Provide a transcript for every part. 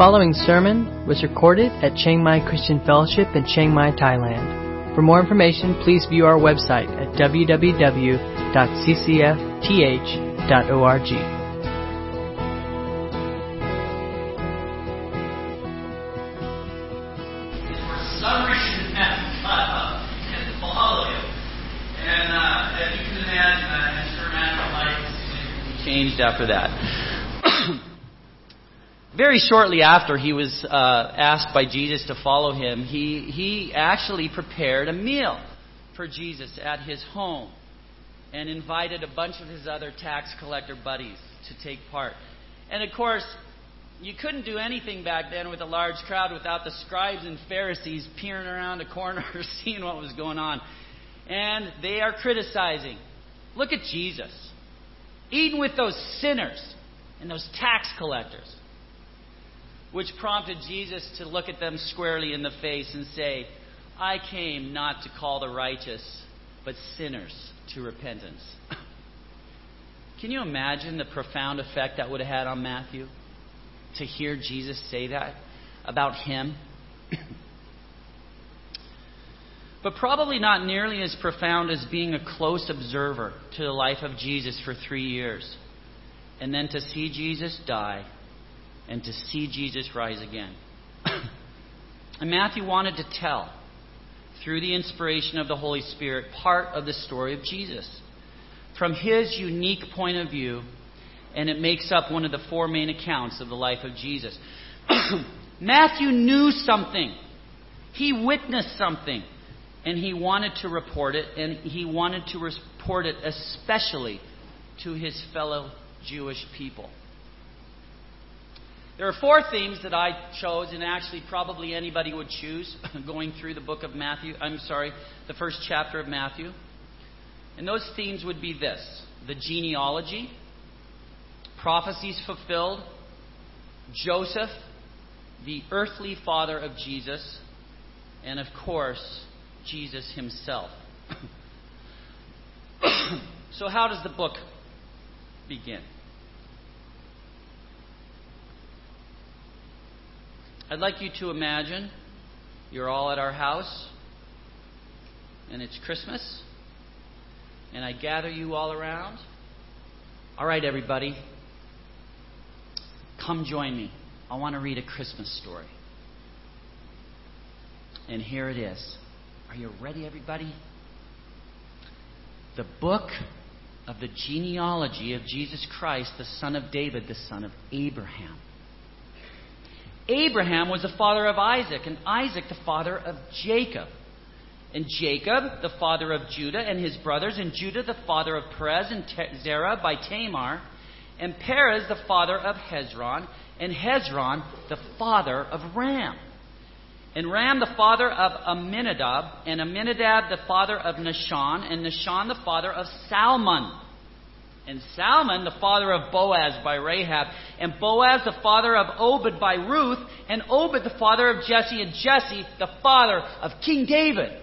following sermon was recorded at Chiang Mai Christian Fellowship in Chiang Mai, Thailand. For more information, please view our website at www.ccfth.org. and uh, you can uh, life changed after that. Very shortly after he was uh, asked by Jesus to follow him, he, he actually prepared a meal for Jesus at his home and invited a bunch of his other tax collector buddies to take part. And of course, you couldn't do anything back then with a large crowd without the scribes and Pharisees peering around a corner seeing what was going on. And they are criticizing. Look at Jesus. Eating with those sinners and those tax collectors. Which prompted Jesus to look at them squarely in the face and say, I came not to call the righteous, but sinners to repentance. Can you imagine the profound effect that would have had on Matthew? to hear Jesus say that about him. but probably not nearly as profound as being a close observer to the life of Jesus for three years. And then to see Jesus die and to see Jesus rise again. and Matthew wanted to tell, through the inspiration of the Holy Spirit, part of the story of Jesus. From his unique point of view, and it makes up one of the four main accounts of the life of Jesus. Matthew knew something, he witnessed something, and he wanted to report it, and he wanted to report it especially to his fellow Jewish people. There are four themes that I chose, and actually, probably anybody would choose going through the book of Matthew. I'm sorry, the first chapter of Matthew. And those themes would be this the genealogy, prophecies fulfilled, Joseph, the earthly father of Jesus, and of course, Jesus himself. so, how does the book begin? I'd like you to imagine you're all at our house, and it's Christmas, and I gather you all around. All right, everybody, Come join me. I want to read a Christmas story. And here it is. Are you ready, everybody? The book of the genealogy of Jesus Christ, the son of David, the son of Abraham. Abraham was the father of Isaac, and Isaac the father of Jacob. And Jacob, the father of Judah and his brothers, and Judah, the father of Perez and Zerah by Tamar, and Perez the father of Hezron, and Hezron the father of Ram. And Ram the father of Amminadab, and Amminadab the father of Nahshon, and Nahshon the father of Salmon. And Salmon the father of Boaz by Rahab, and Boaz the father of Obed by Ruth, and Obed the father of Jesse, and Jesse the father of King David.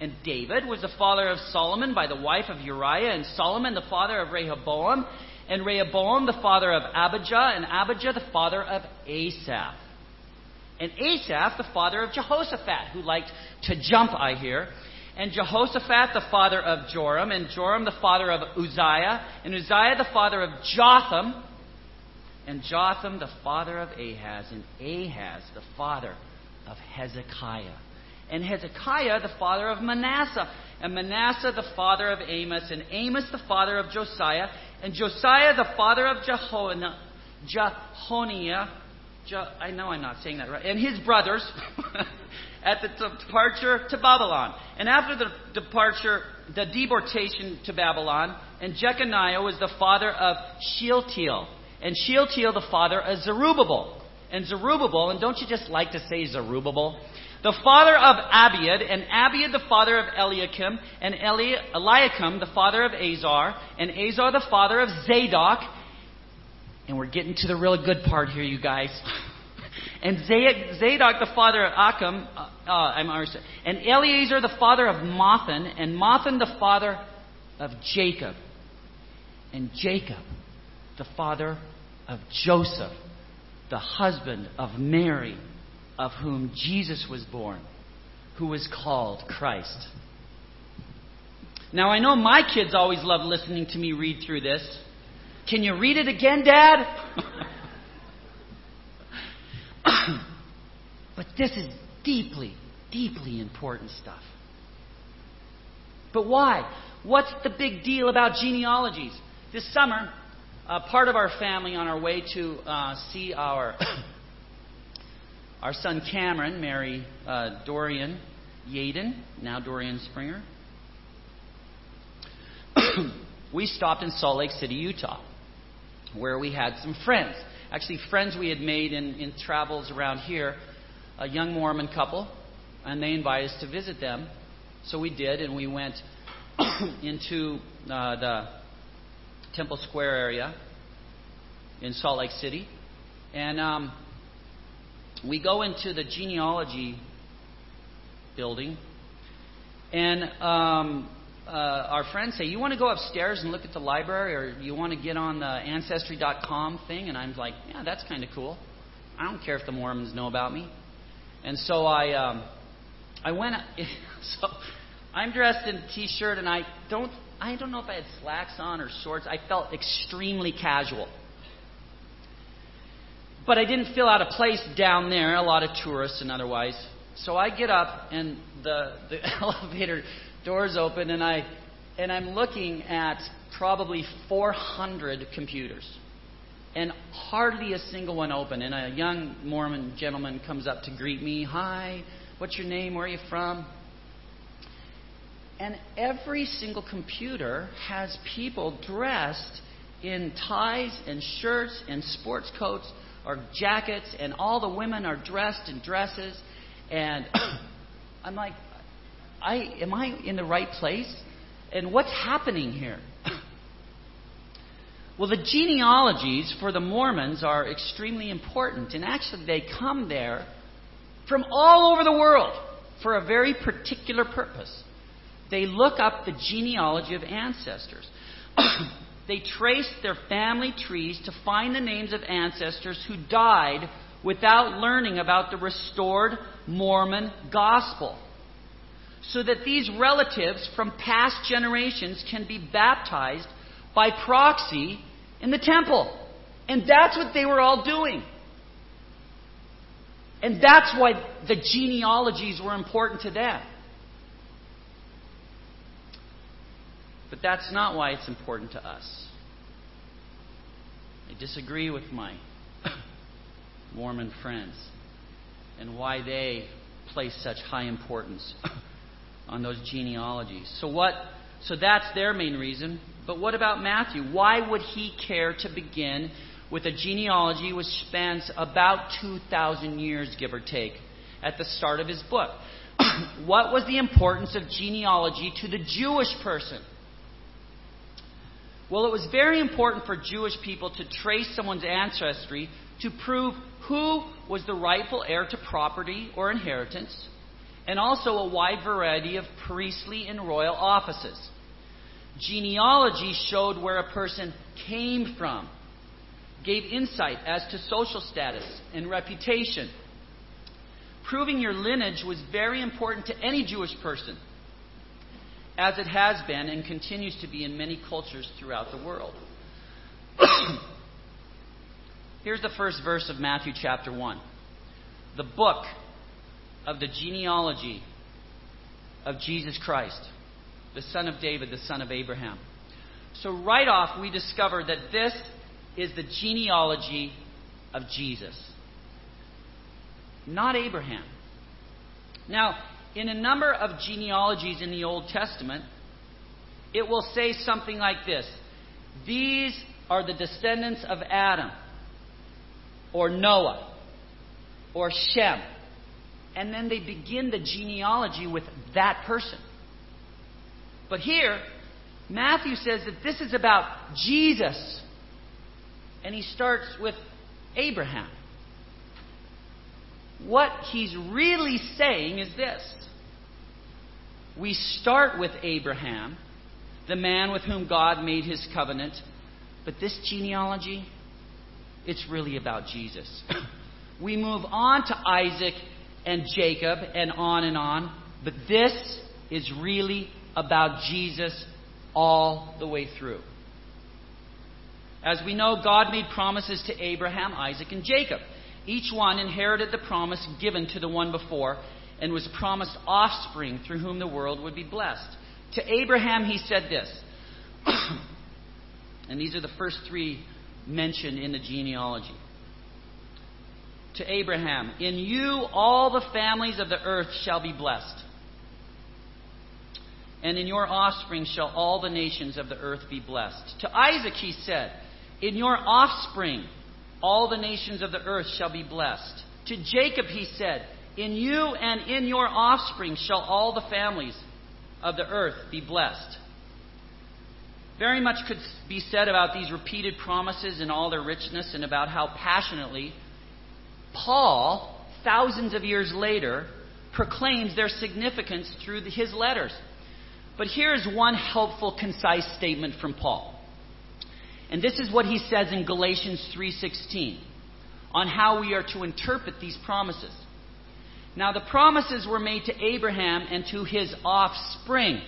And David was the father of Solomon by the wife of Uriah, and Solomon the father of Rehoboam, and Rehoboam the father of Abijah, and Abijah the father of Asaph. And Asaph the father of Jehoshaphat, who liked to jump, I hear. And Jehoshaphat the father of Joram, and Joram the father of Uzziah, and Uzziah the father of Jotham, and Jotham the father of Ahaz, and Ahaz the father of Hezekiah. And Hezekiah the father of Manasseh, and Manasseh the father of Amos, and Amos the father of Josiah, and Josiah, the father of Jehoniah, Jehoniah Je, I know I'm not saying that right, and his brothers at the departure to Babylon. And after the departure, the deportation to Babylon, and Jeconiah was the father of Shealtiel, and Shealtiel the father of Zerubbabel. And Zerubbabel, and don't you just like to say Zerubbabel? the father of Abiud, and Abiud the father of Eliakim, and Eli- Eliakim the father of Azor, and Azor the father of Zadok. And we're getting to the really good part here, you guys. and Zadok the father of Achim, uh, uh, and Eleazar the father of Matthan, and Matthan the father of Jacob, and Jacob the father of Joseph, the husband of Mary, of whom Jesus was born, who was called Christ. Now, I know my kids always love listening to me read through this. Can you read it again, Dad? but this is deeply, deeply important stuff. But why? What's the big deal about genealogies? This summer, uh, part of our family on our way to uh, see our our son Cameron marry uh, Dorian Yaden, now Dorian Springer. we stopped in Salt Lake City, Utah, where we had some friends. Actually, friends we had made in, in travels around here, a young Mormon couple, and they invited us to visit them. So we did, and we went into uh, the Temple Square area in Salt Lake City. And um, we go into the genealogy building, and um, uh, our friends say, You want to go upstairs and look at the library, or you want to get on the Ancestry.com thing? And I'm like, Yeah, that's kind of cool. I don't care if the Mormons know about me. And so I, um, I went. so I'm dressed in a t-shirt, and I don't. I don't know if I had slacks on or shorts. I felt extremely casual. But I didn't feel out of place down there, a lot of tourists and otherwise. So I get up, and the, the elevator doors open, and I and I'm looking at probably 400 computers, and hardly a single one open. And a young Mormon gentleman comes up to greet me. Hi, what's your name? Where are you from? And every single computer has people dressed in ties and shirts and sports coats or jackets, and all the women are dressed in dresses. And I'm like, I, am I in the right place? And what's happening here? well, the genealogies for the Mormons are extremely important, and actually, they come there from all over the world for a very particular purpose. They look up the genealogy of ancestors. they trace their family trees to find the names of ancestors who died without learning about the restored Mormon gospel so that these relatives from past generations can be baptized by proxy in the temple. And that's what they were all doing. And that's why the genealogies were important to them. But that's not why it's important to us. I disagree with my Mormon friends and why they place such high importance on those genealogies. So what so that's their main reason. But what about Matthew? Why would he care to begin with a genealogy which spans about 2,000 years, give or take, at the start of his book? what was the importance of genealogy to the Jewish person? Well, it was very important for Jewish people to trace someone's ancestry to prove who was the rightful heir to property or inheritance, and also a wide variety of priestly and royal offices. Genealogy showed where a person came from, gave insight as to social status and reputation. Proving your lineage was very important to any Jewish person, as it has been and continues to be in many cultures throughout the world. Here's the first verse of Matthew chapter 1. The book of the genealogy of Jesus Christ, the son of David, the son of Abraham. So, right off, we discover that this is the genealogy of Jesus, not Abraham. Now, in a number of genealogies in the Old Testament, it will say something like this These are the descendants of Adam, or Noah, or Shem and then they begin the genealogy with that person. But here, Matthew says that this is about Jesus. And he starts with Abraham. What he's really saying is this we start with Abraham, the man with whom God made his covenant, but this genealogy, it's really about Jesus. we move on to Isaac and Jacob and on and on, but this is really about Jesus all the way through. As we know, God made promises to Abraham, Isaac, and Jacob. Each one inherited the promise given to the one before and was promised offspring through whom the world would be blessed. To Abraham, he said this, and these are the first three mentioned in the genealogy. To Abraham, in you all the families of the earth shall be blessed. And in your offspring shall all the nations of the earth be blessed. To Isaac he said, In your offspring all the nations of the earth shall be blessed. To Jacob he said, In you and in your offspring shall all the families of the earth be blessed. Very much could be said about these repeated promises and all their richness, and about how passionately Paul, thousands of years later, proclaims their significance through his letters. But here's one helpful, concise statement from Paul. And this is what he says in Galatians 3:16 on how we are to interpret these promises. Now the promises were made to Abraham and to his offspring.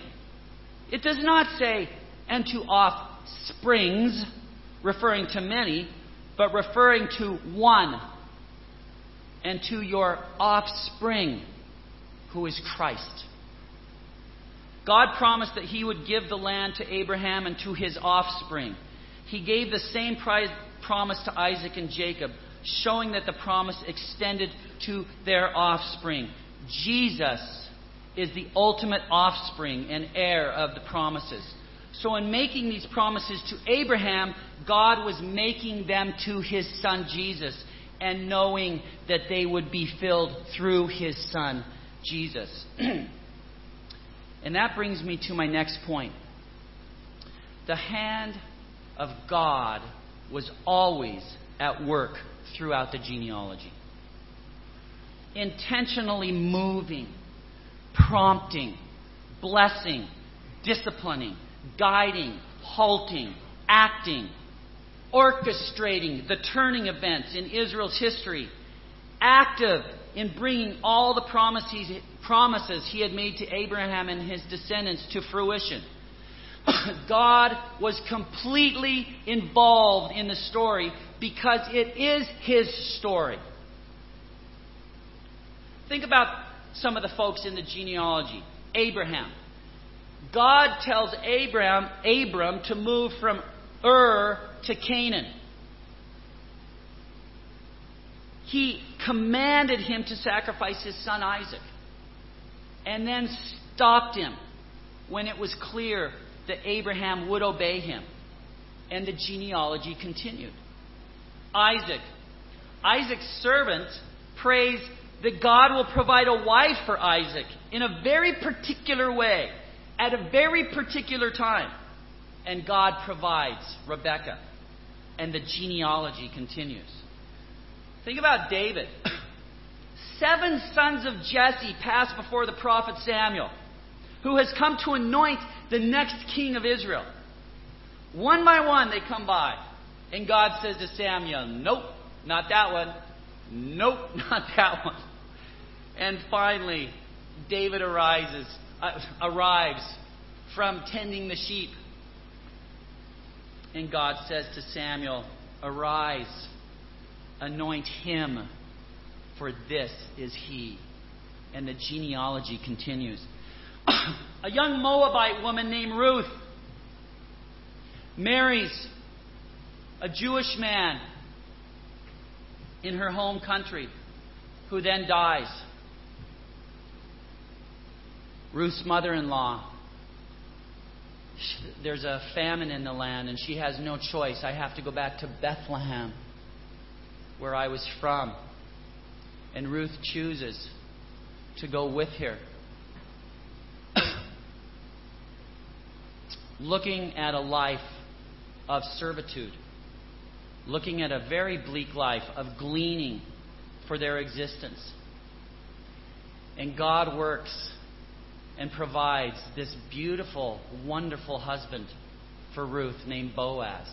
It does not say and to offsprings, referring to many, but referring to one and to your offspring, who is Christ. God promised that he would give the land to Abraham and to his offspring. He gave the same promise to Isaac and Jacob, showing that the promise extended to their offspring. Jesus is the ultimate offspring and heir of the promises. So, in making these promises to Abraham, God was making them to his son Jesus and knowing that they would be filled through his son Jesus. and that brings me to my next point. The hand of God was always at work throughout the genealogy, intentionally moving, prompting, blessing, disciplining, guiding, halting, acting, orchestrating the turning events in Israel's history, active in bringing all the promises he had made to Abraham and his descendants to fruition. God was completely involved in the story because it is his story. Think about some of the folks in the genealogy. Abraham. God tells Abraham, Abram to move from Ur to Canaan. He commanded him to sacrifice his son Isaac and then stopped him when it was clear that Abraham would obey him. And the genealogy continued. Isaac. Isaac's servant prays that God will provide a wife for Isaac in a very particular way, at a very particular time. And God provides Rebekah. And the genealogy continues. Think about David. Seven sons of Jesse pass before the prophet Samuel who has come to anoint the next king of Israel. One by one, they come by. And God says to Samuel, Nope, not that one. Nope, not that one. And finally, David arises, uh, arrives from tending the sheep. And God says to Samuel, Arise, anoint him, for this is he. And the genealogy continues a young Moabite woman named Ruth marries a Jewish man in her home country who then dies. Ruth's mother in law. There's a famine in the land, and she has no choice. I have to go back to Bethlehem, where I was from. And Ruth chooses to go with her. looking at a life of servitude, looking at a very bleak life of gleaning for their existence. And God works and provides this beautiful, wonderful husband for Ruth named Boaz.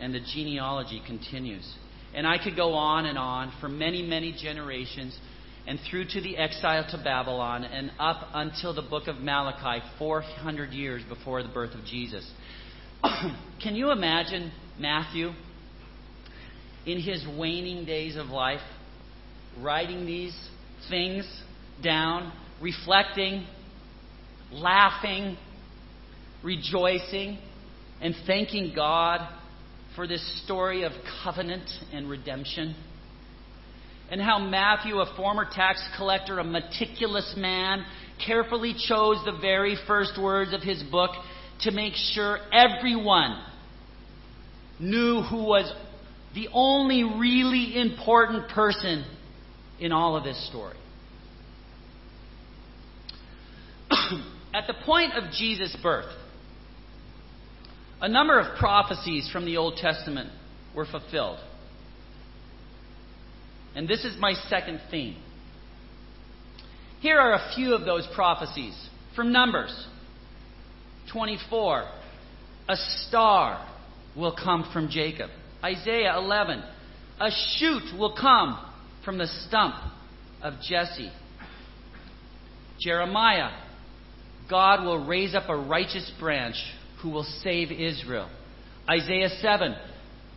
and the genealogy continues. And I could go on and on for many, many generations and through to the exile to Babylon and up until the book of Malachi, 400 years before the birth of Jesus. Can you imagine Matthew in his waning days of life writing these things down, reflecting, laughing, rejoicing, and thanking God for this story of covenant and redemption? and how Matthew, a former tax collector, a meticulous man, carefully chose the very first words of his book to make sure everyone knew who was the only really important person in all of this story. At the point of Jesus' birth, a number of prophecies from the Old Testament were fulfilled. And this is my second theme. Here are a few of those prophecies from Numbers 24. A star will come from Jacob. Isaiah 11. A shoot will come from the stump of Jesse. Jeremiah. God will raise up a righteous branch who will save Israel. Isaiah 7.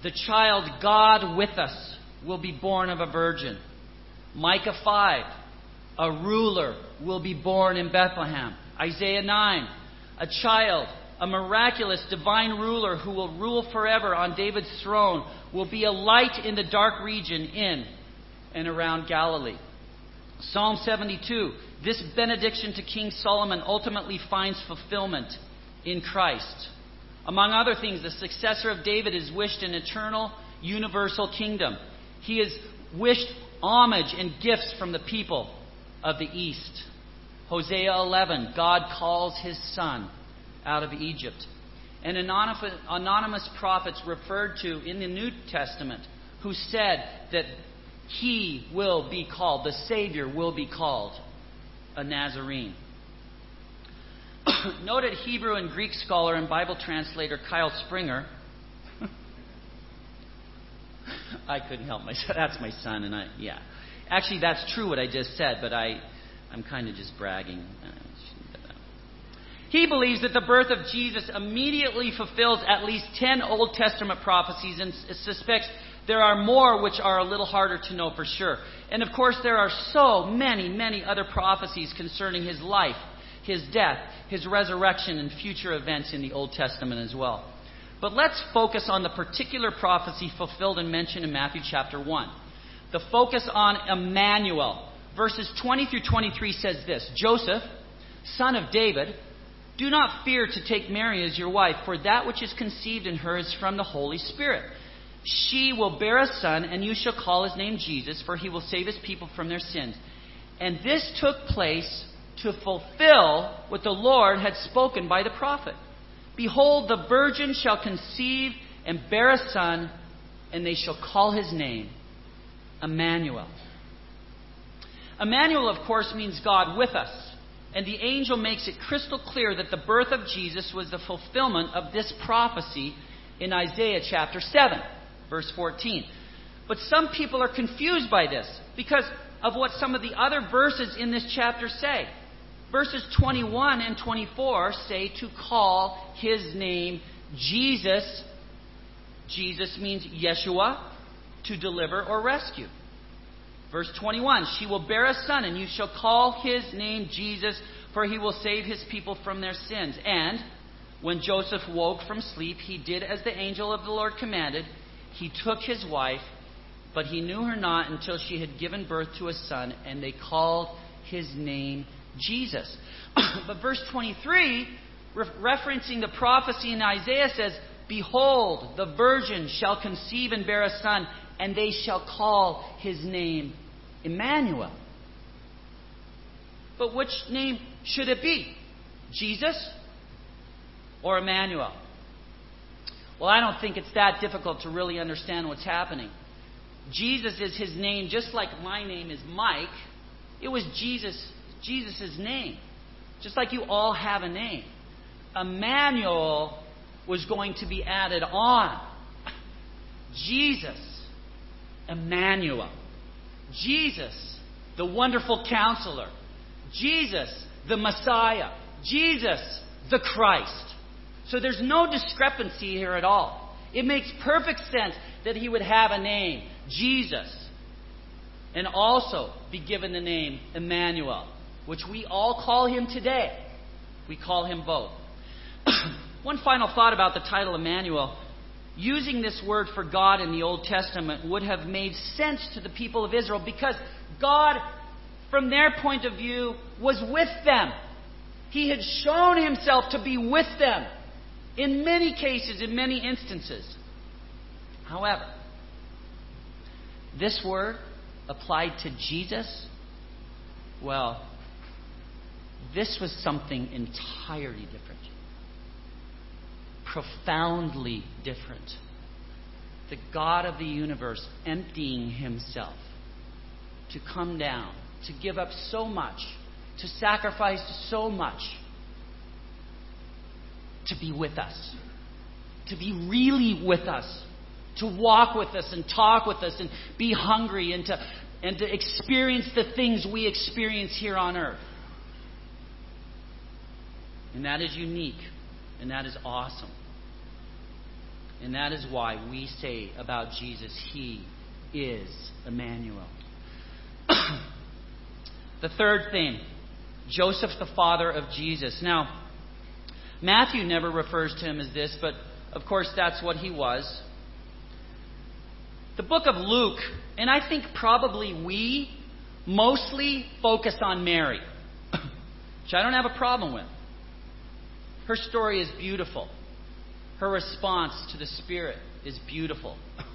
The child God with us will be born of a virgin. Micah 5, a ruler will be born in Bethlehem. Isaiah 9, a child, a miraculous divine ruler who will rule forever on David's throne, will be a light in the dark region in and around Galilee. Psalm 72, this benediction to King Solomon ultimately finds fulfillment in Christ. Among other things, the successor of David is wished an eternal, universal kingdom. He is wished homage and gifts from the people of the East. Hosea 11, God calls his son out of Egypt. And anonymous prophets referred to in the New Testament who said that he will be called, the Savior will be called a Nazarene. Noted Hebrew and Greek scholar and Bible translator Kyle Springer I couldn't help myself. That's my son, and I, yeah. Actually, that's true what I just said, but I, I'm kind of just bragging. Uh, he believes that the birth of Jesus immediately fulfills at least 10 Old Testament prophecies and suspects there are more which are a little harder to know for sure. And of course, there are so many, many other prophecies concerning his life, his death, his resurrection, and future events in the Old Testament as well. But let's focus on the particular prophecy fulfilled and mentioned in Matthew chapter 1. The focus on Emmanuel. Verses 20 through 23 says this Joseph, son of David, do not fear to take Mary as your wife, for that which is conceived in her is from the Holy Spirit. She will bear a son, and you shall call his name Jesus, for he will save his people from their sins. And this took place to fulfill what the Lord had spoken by the prophet. Behold, the virgin shall conceive and bear a son, and they shall call his name Emmanuel. Emmanuel, of course, means God with us. And the angel makes it crystal clear that the birth of Jesus was the fulfillment of this prophecy in Isaiah chapter 7, verse 14. But some people are confused by this because of what some of the other verses in this chapter say. Verses 21 and 24 say to call his name Jesus. Jesus means Yeshua, to deliver or rescue. Verse 21 She will bear a son, and you shall call his name Jesus, for he will save his people from their sins. And when Joseph woke from sleep, he did as the angel of the Lord commanded. He took his wife, but he knew her not until she had given birth to a son, and they called his name Jesus. but verse 23, re- referencing the prophecy in Isaiah, says, Behold, the virgin shall conceive and bear a son, and they shall call his name Emmanuel. But which name should it be? Jesus or Emmanuel? Well, I don't think it's that difficult to really understand what's happening. Jesus is his name, just like my name is Mike. It was Jesus Jesus' name. Just like you all have a name. Emmanuel was going to be added on. Jesus, Emmanuel. Jesus, the wonderful counselor. Jesus, the Messiah. Jesus, the Christ. So there's no discrepancy here at all. It makes perfect sense that he would have a name, Jesus, and also be given the name Emmanuel, which we all call him today. We call him both. One final thought about the title Emmanuel. Using this word for God in the Old Testament would have made sense to the people of Israel because God, from their point of view, was with them. He had shown himself to be with them in many cases, in many instances. However, this word applied to Jesus, well, this was something entirely different. Profoundly different. The God of the universe emptying himself to come down, to give up so much, to sacrifice so much, to be with us, to be really with us, to walk with us and talk with us and be hungry and to, and to experience the things we experience here on earth. And that is unique. And that is awesome. And that is why we say about Jesus, He is Emmanuel. the third thing, Joseph, the father of Jesus. Now, Matthew never refers to him as this, but of course that's what he was. The book of Luke, and I think probably we mostly focus on Mary, which I don't have a problem with. Her story is beautiful. Her response to the Spirit is beautiful.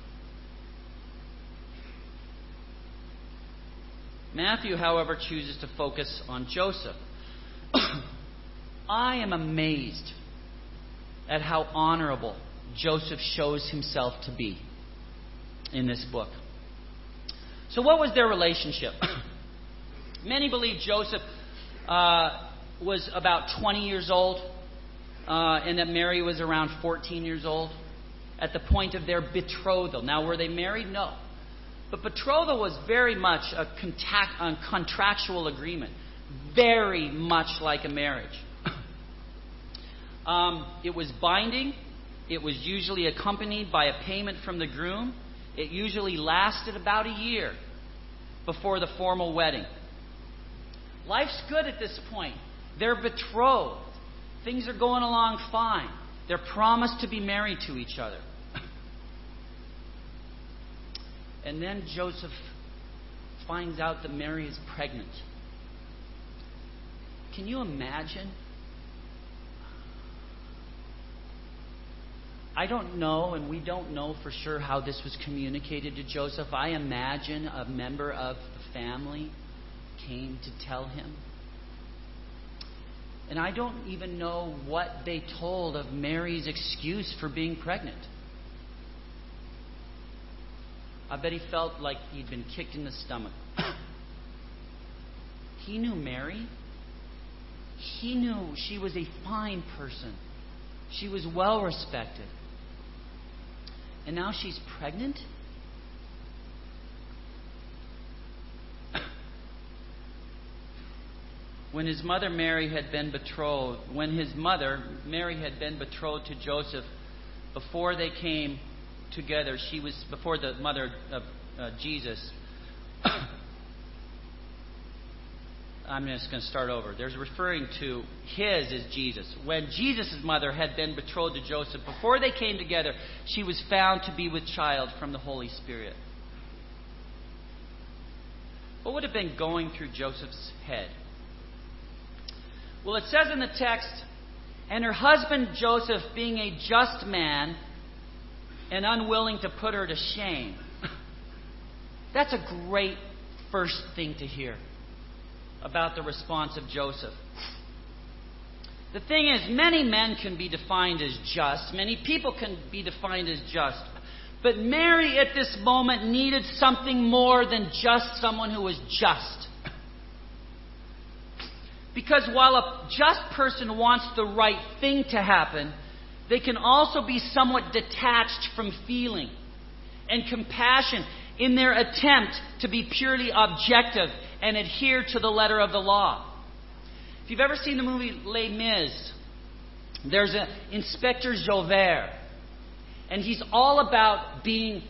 Matthew, however, chooses to focus on Joseph. I am amazed at how honorable Joseph shows himself to be in this book. So, what was their relationship? Many believe Joseph uh, was about 20 years old uh, and that Mary was around 14 years old at the point of their betrothal. Now, were they married? No. But betrothal was very much a, contact, a contractual agreement, very much like a marriage. Um, it was binding, it was usually accompanied by a payment from the groom. It usually lasted about a year before the formal wedding. Life's good at this point. They're betrothed. Things are going along fine. They're promised to be married to each other. and then Joseph finds out that Mary is pregnant. Can you imagine? I don't know, and we don't know for sure how this was communicated to Joseph. I imagine a member of the family came to tell him. And I don't even know what they told of Mary's excuse for being pregnant. I bet he felt like he'd been kicked in the stomach. he knew Mary. He knew she was a fine person. She was well respected. And now she's pregnant? when his mother Mary had been betrothed, when his mother Mary had been betrothed to Joseph, before they came together, she was before the mother of uh, Jesus. I'm just going to start over. There's referring to his as Jesus. When Jesus' mother had been betrothed to Joseph, before they came together, she was found to be with child from the Holy Spirit. What would have been going through Joseph's head? Well, it says in the text, and her husband Joseph, being a just man and unwilling to put her to shame. That's a great first thing to hear about the response of Joseph. The thing is, many men can be defined as just, many people can be defined as just. But Mary at this moment needed something more than just someone who was just. Because while a just person wants the right thing to happen, they can also be somewhat detached from feeling. and compassion in their attempt to be purely objective and adhere to the letter of the law. If you've ever seen the movie Les Mis, there's an Inspector Javert, and he's all about being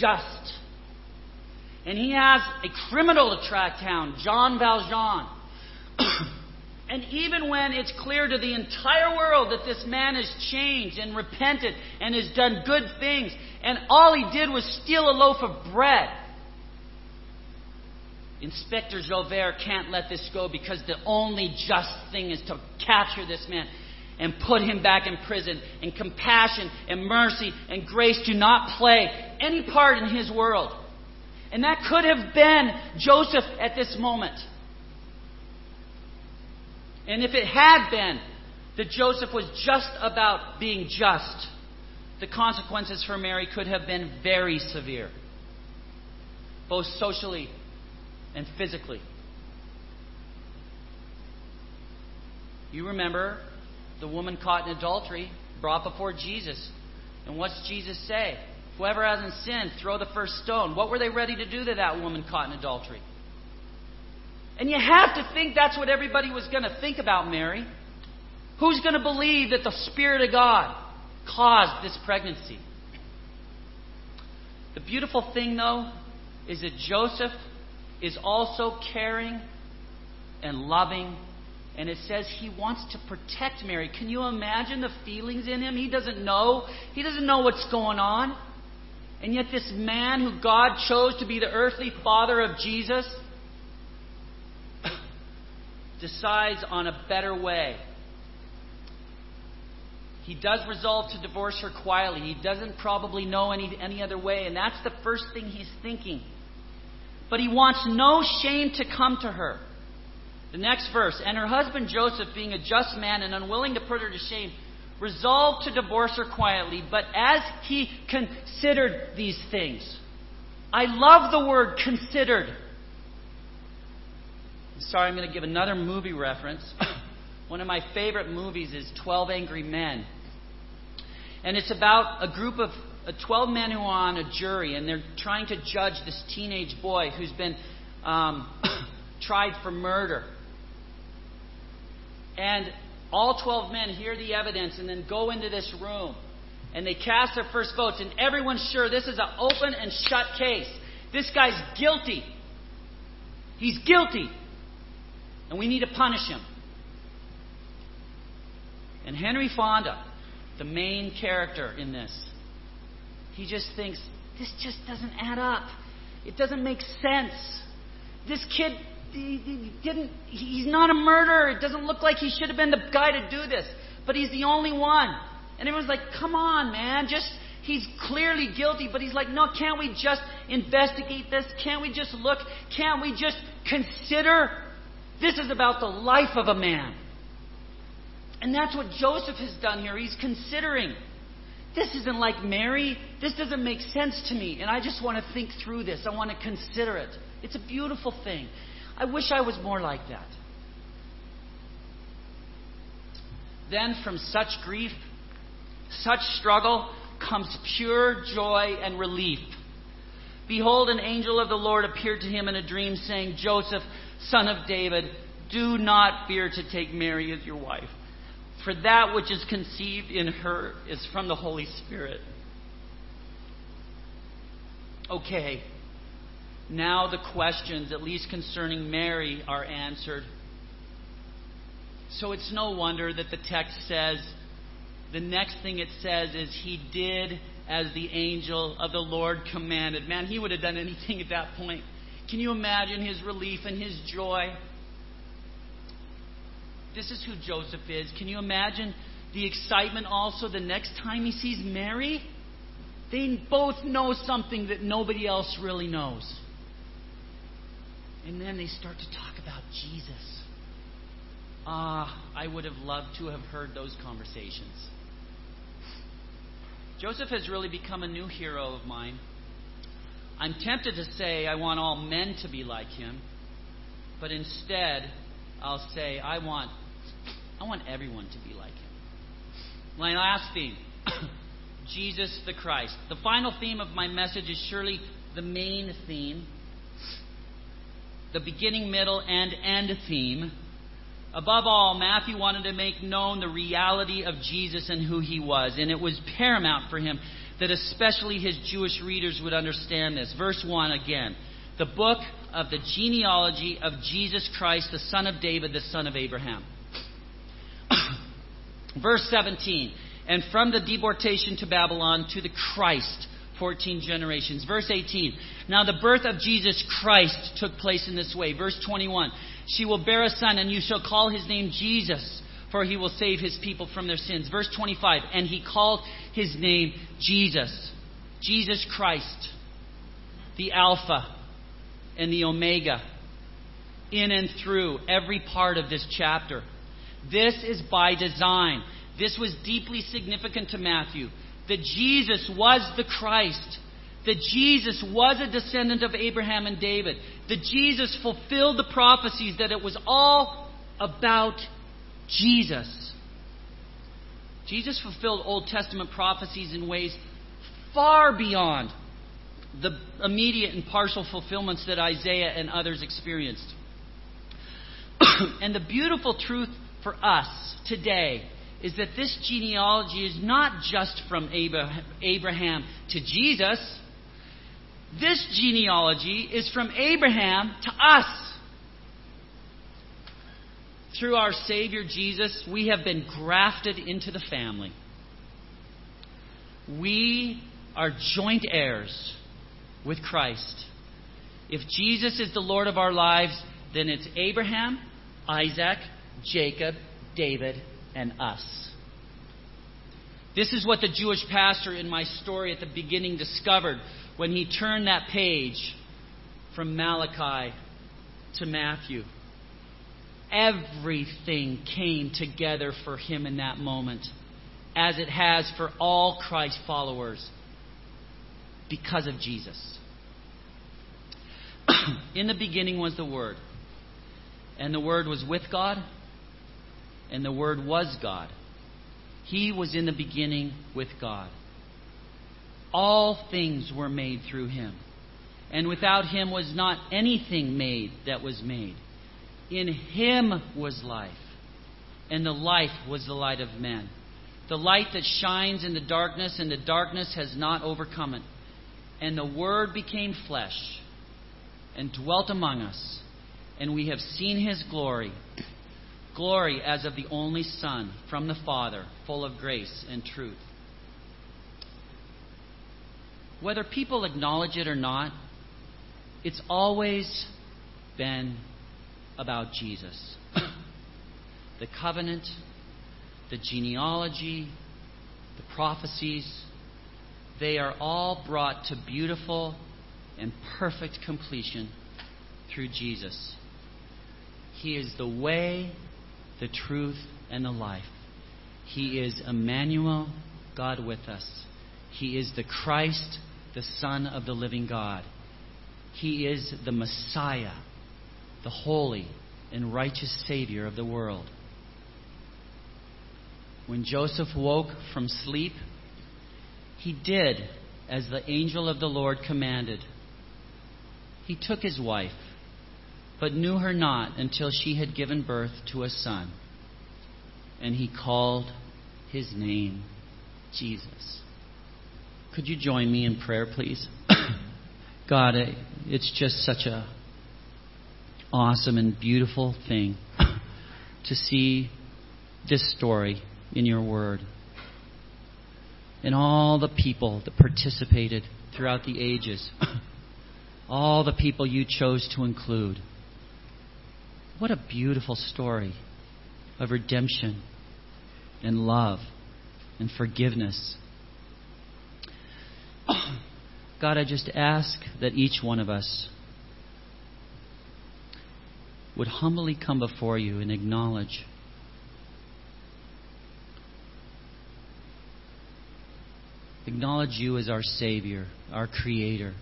just. And he has a criminal to track down, Jean Valjean. and even when it's clear to the entire world that this man has changed and repented and has done good things, and all he did was steal a loaf of bread, Inspector Javert can't let this go because the only just thing is to capture this man and put him back in prison. And compassion and mercy and grace do not play any part in his world. And that could have been Joseph at this moment. And if it had been that Joseph was just about being just, the consequences for Mary could have been very severe, both socially and physically. You remember the woman caught in adultery brought before Jesus. And what's Jesus say? Whoever hasn't sinned, throw the first stone. What were they ready to do to that woman caught in adultery? And you have to think that's what everybody was going to think about Mary. Who's going to believe that the Spirit of God caused this pregnancy? The beautiful thing, though, is that Joseph is also caring and loving and it says he wants to protect Mary. Can you imagine the feelings in him? He doesn't know. He doesn't know what's going on. And yet, this man who God chose to be the earthly father of Jesus decides on a better way. He does resolve to divorce her quietly. He doesn't probably know any, any other way, and that's the first thing he's thinking. But he wants no shame to come to her. The next verse, and her husband Joseph, being a just man and unwilling to put her to shame, resolved to divorce her quietly, but as he considered these things. I love the word considered. Sorry, I'm going to give another movie reference. One of my favorite movies is 12 Angry Men. And it's about a group of uh, 12 men who are on a jury, and they're trying to judge this teenage boy who's been um, tried for murder. And all 12 men hear the evidence and then go into this room. And they cast their first votes, and everyone's sure this is an open and shut case. This guy's guilty. He's guilty. And we need to punish him. And Henry Fonda, the main character in this, he just thinks, this just doesn't add up. It doesn't make sense. This kid he, he didn't, he's not a murderer. It doesn't look like he should have been the guy to do this. But he's the only one. And everyone's like, come on, man. Just, he's clearly guilty. But he's like, no, can't we just investigate this? Can't we just look? Can't we just consider? This is about the life of a man. And that's what Joseph has done here. He's considering. This isn't like Mary. This doesn't make sense to me. And I just want to think through this. I want to consider it. It's a beautiful thing. I wish I was more like that. Then from such grief, such struggle, comes pure joy and relief. Behold, an angel of the Lord appeared to him in a dream, saying, Joseph, son of David, do not fear to take Mary as your wife, for that which is conceived in her is from the Holy Spirit. Okay, now the questions, at least concerning Mary, are answered. So it's no wonder that the text says, the next thing it says is, He did as the angel of the Lord commanded. Man, he would have done anything at that point. Can you imagine his relief and his joy? This is who Joseph is. Can you imagine the excitement also the next time he sees Mary? They both know something that nobody else really knows. And then they start to talk about Jesus. Ah, I would have loved to have heard those conversations. Joseph has really become a new hero of mine. I'm tempted to say I want all men to be like him, but instead I'll say I want I want everyone to be like him. My last theme. Jesus the Christ. The final theme of my message is surely the main theme, the beginning, middle, and end theme. Above all, Matthew wanted to make known the reality of Jesus and who he was, and it was paramount for him that especially his Jewish readers would understand this. Verse 1 again. The book of the genealogy of Jesus Christ, the son of David, the son of Abraham. Verse 17. And from the deportation to Babylon to the Christ, 14 generations. Verse 18. Now the birth of Jesus Christ took place in this way. Verse 21. She will bear a son, and you shall call his name Jesus, for he will save his people from their sins. Verse 25. And he called his name Jesus. Jesus Christ, the Alpha and the Omega, in and through every part of this chapter. This is by design. This was deeply significant to Matthew. That Jesus was the Christ. That Jesus was a descendant of Abraham and David. That Jesus fulfilled the prophecies, that it was all about Jesus. Jesus fulfilled Old Testament prophecies in ways far beyond the immediate and partial fulfillments that Isaiah and others experienced. and the beautiful truth for us today is that this genealogy is not just from Abraham to Jesus. This genealogy is from Abraham to us. Through our Savior Jesus, we have been grafted into the family. We are joint heirs with Christ. If Jesus is the Lord of our lives, then it's Abraham, Isaac, Jacob, David, and us. This is what the Jewish pastor in my story at the beginning discovered when he turned that page from Malachi to Matthew. Everything came together for him in that moment, as it has for all Christ followers, because of Jesus. in the beginning was the Word, and the Word was with God, and the Word was God. He was in the beginning with God. All things were made through him, and without him was not anything made that was made. In him was life, and the life was the light of men. The light that shines in the darkness, and the darkness has not overcome it. And the Word became flesh and dwelt among us, and we have seen his glory glory as of the only Son from the Father, full of grace and truth. Whether people acknowledge it or not, it's always been about Jesus. the covenant, the genealogy, the prophecies, they are all brought to beautiful and perfect completion through Jesus. He is the way, the truth, and the life. He is Emmanuel, God with us. He is the Christ, the Son of the living God. He is the Messiah, the holy and righteous Savior of the world. When Joseph woke from sleep, he did as the angel of the Lord commanded. He took his wife but knew her not until she had given birth to a son. And he called his name Jesus. Could you join me in prayer, please? God, it's just such a awesome and beautiful thing to see this story in your word. And all the people that participated throughout the ages, all the people you chose to include. What a beautiful story of redemption and love and forgiveness. God, I just ask that each one of us would humbly come before you and acknowledge acknowledge you as our savior, our creator.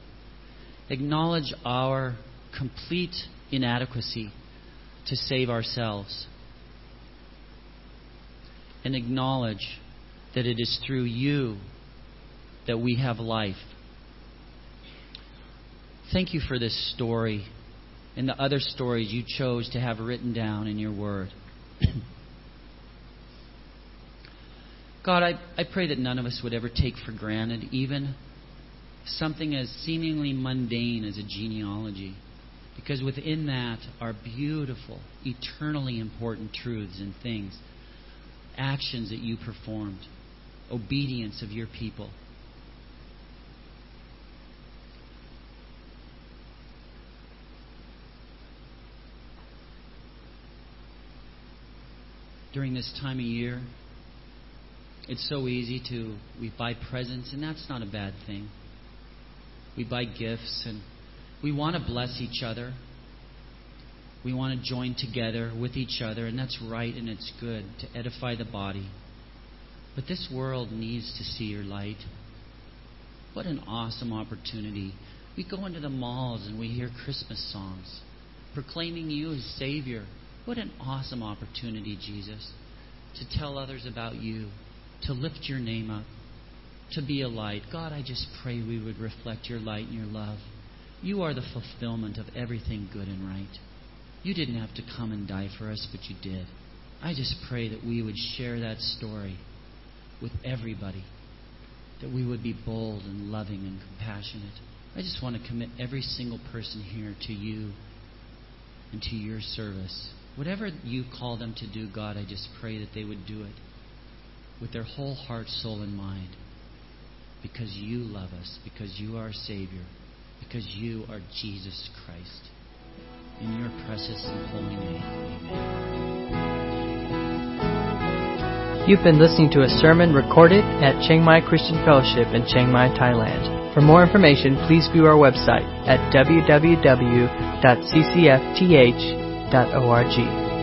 Acknowledge our complete inadequacy to save ourselves. And acknowledge that it is through you that we have life. Thank you for this story and the other stories you chose to have written down in your word. God, I, I pray that none of us would ever take for granted even something as seemingly mundane as a genealogy. Because within that are beautiful, eternally important truths and things, actions that you performed, obedience of your people. During this time of year, it's so easy to we buy presents and that's not a bad thing. We buy gifts and we want to bless each other. We want to join together with each other and that's right and it's good to edify the body. But this world needs to see your light. What an awesome opportunity. We go into the malls and we hear Christmas songs proclaiming you as Savior. What an awesome opportunity, Jesus, to tell others about you to lift your name up, to be a light. God, I just pray we would reflect your light and your love. You are the fulfillment of everything good and right. You didn't have to come and die for us, but you did. I just pray that we would share that story with everybody, that we would be bold and loving and compassionate. I just want to commit every single person here to you and to your service. Whatever you call them to do, God, I just pray that they would do it with their whole heart, soul, and mind because you love us, because you are our Savior, because you are Jesus Christ. In your precious and holy name, amen. You've been listening to a sermon recorded at Chiang Mai Christian Fellowship in Chiang Mai, Thailand. For more information, please view our website at www.ccfth.org.